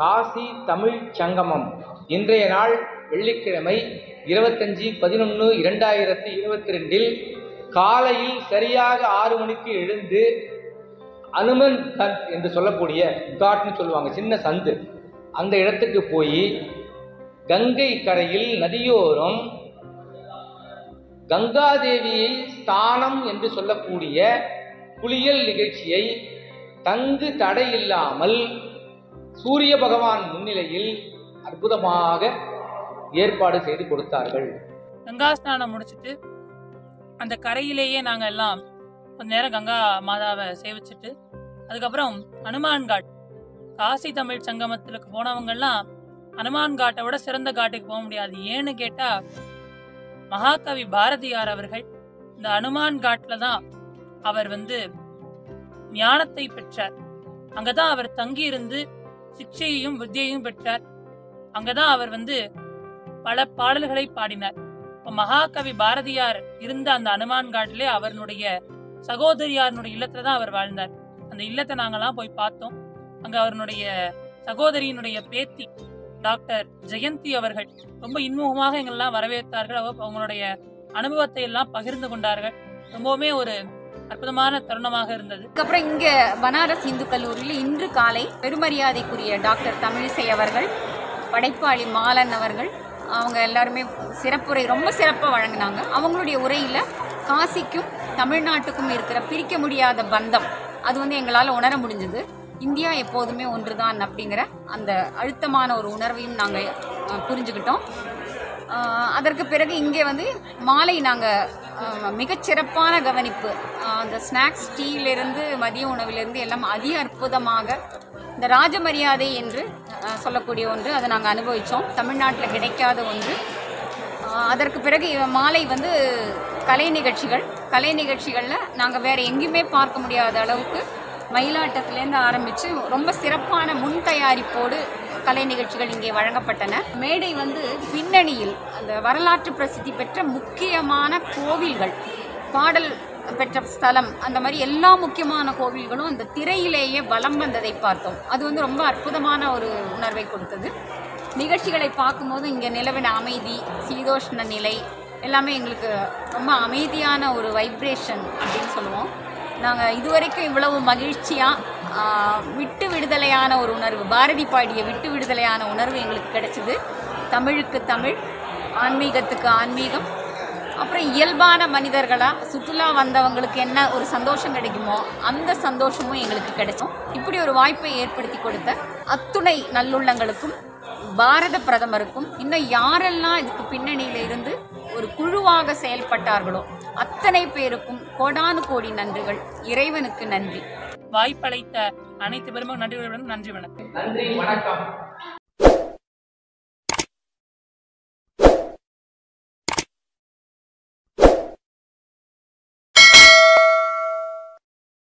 காசி தமிழ் சங்கமம். இன்றைய நாள் வெள்ளிக்கிழமை இருபத்தஞ்சி பதினொன்று இரண்டாயிரத்தி இருபத்தி ரெண்டில் காலையில் சரியாக ஆறு மணிக்கு எழுந்து அனுமன் கட் என்று சொல்லக்கூடிய காட்னு சொல்லுவாங்க சின்ன சந்து. அந்த இடத்துக்கு போய் கங்கை கரையில் நதியோரம் கங்காதேவியை ஸ்தானம் என்று சொல்லக்கூடிய குளியல் நிகழ்ச்சியை தங்கு தடையில்லாமல் சூரிய பகவான் முன்னிலையில் அற்புதமாக ஏற்பாடு செய்து கொடுத்தார்கள். கங்கா ஸ்நானம் முடிச்சிட்டு அந்த கரையிலேயே நாங்க எல்லாம் கொஞ்ச நேரம் கங்கா மாதாவை சேவிச்சுட்டு அதுக்கப்புறம் ஹனுமான் காட் காசி தமிழ் சங்கமத்திலுக்கு போனவங்கெல்லாம் ஹனுமான் காட்டை விட சிறந்த காட்டுக்கு போக முடியாது. ஏன்னு கேட்டா மகாகவி பாரதியார் அவர்கள் இந்த ஹனுமான் காட்ல தான் அவர் வந்து ஞானத்தை பெற்றார். அங்கதான் அவர் தங்கியிருந்து சிக்ஷையையும் வித்தியையும் பெற்றார். அங்கதான் அவர் வந்து பல பாடல்களை பாடினார். இப்ப மகாகவி பாரதியார் இருந்த அந்த அனுமான் காட்டிலே அவருடைய சகோதரியாருடைய இல்லத்துல தான் அவர் வாழ்ந்தார். அந்த இல்லத்தை நாங்கெல்லாம் போய் பார்த்தோம். அங்க அவருடைய சகோதரியினுடைய பேத்தி டாக்டர் ஜெயந்தி அவர்கள் ரொம்ப இன்முகமாக எங்கெல்லாம் வரவேற்றார்கள். அவங்களுடைய அனுபவத்தை எல்லாம் பகிர்ந்து கொண்டார்கள். ரொம்பவுமே ஒரு அற்புதமான தருணமாக இருந்தது. அதுக்கப்புறம் இங்க பனாரஸ் இந்து கல்லூரியில் இன்று காலை பெருமரியாதைக்குரிய டாக்டர் தமிழிசை அவர்கள் படைப்பாளி மாலன் அவர்கள் அவங்க எல்லாருமே சிறப்புரை ரொம்ப சிறப்பாக வழங்கினாங்க. அவங்களுடைய உரையில் காசிக்கும் தமிழ்நாட்டுக்கும் இருக்கிற பிரிக்க முடியாத பந்தம் அது வந்து எங்களால் உணர முடிஞ்சது. இந்தியா எப்போதுமே ஒன்றுதான் அப்படிங்கிற அந்த அழுத்தமான ஒரு உணர்வையும் நாங்கள் புரிஞ்சுக்கிட்டோம். அதற்கு பிறகு இங்கே வந்து மாலை நாங்கள் மிகச்சிறப்பான கவனிப்பு. அந்த ஸ்நாக்ஸ் டீயிலிருந்து மதிய உணவிலிருந்து எல்லாம் அதி அற்புதமாக இந்த ராஜமரியாதை என்று சொல்லக்கூடிய ஒன்று அதை நாங்கள் அனுபவித்தோம் தமிழ்நாட்டில் கிடைக்காத ஒன்று. அதற்கு பிறகு மாலை வந்து கலை நிகழ்ச்சிகள். கலை நிகழ்ச்சிகளில் நாங்கள் வேறு எங்கேயுமே பார்க்க முடியாத அளவுக்கு மயிலாட்டத்திலேருந்து ஆரம்பித்து ரொம்ப சிறப்பான முன் தயாரிப்போடு கலை நிகழ்ச்சிகள் இங்கே வழங்கப்பட்டன. மேடை வந்து பின்னணியில் அந்த வரலாற்று பிரசித்தி பெற்ற முக்கியமான கோவில்கள் பாடல் பெற்ற ஸ்தலம் அந்த மாதிரி எல்லா முக்கியமான கோவில்களும் அந்த திரையிலேயே வலம் வந்ததை பார்த்தோம். அது வந்து ரொம்ப அற்புதமான ஒரு உணர்வை கொடுத்தது. நிகழ்ச்சிகளை பார்க்கும்போது இங்கே நிலவின அமைதி சீதோஷ்ண நிலை எல்லாமே எங்களுக்கு ரொம்ப அமைதியான ஒரு வைப்ரேஷன் அப்படின்னு சொல்லுவோம். நாங்கள் இதுவரைக்கும் இவ்வளவு மகிழ்ச்சியாக விட்டு விடுதலையான ஒரு உணர்வு. பாரதி பாடிய விட்டு விடுதலையான உணர்வு எங்களுக்கு கிடைச்சிது. தமிழுக்கு தமிழ் ஆன்மீகத்துக்கு ஆன்மீகம். அப்புறம் இயல்பான மனிதர்களாக சுற்றுலா வந்தவங்களுக்கு என்ன ஒரு சந்தோஷம் கிடைக்குமோ அந்த சந்தோஷமும் எங்களுக்கு கிடைக்கும் இப்படி ஒரு வாய்ப்பை ஏற்படுத்தி கொடுத்த அத்துணை நல்லுள்ளங்களுக்கும் பாரத பிரதமருக்கும் இன்னும் யாரெல்லாம் இதுக்கு பின்னணியில் இருந்து ஒரு குழுவாக செயல்பட்டார்களோ அத்தனை பேருக்கும் கோடானு கோடி நன்றிகள். இறைவனுக்கு நன்றி. வாய்ப்பளித்த அனைத்து பெருமக்கள் நன்றி நன்றி வணக்கம். நன்றி வணக்கம்.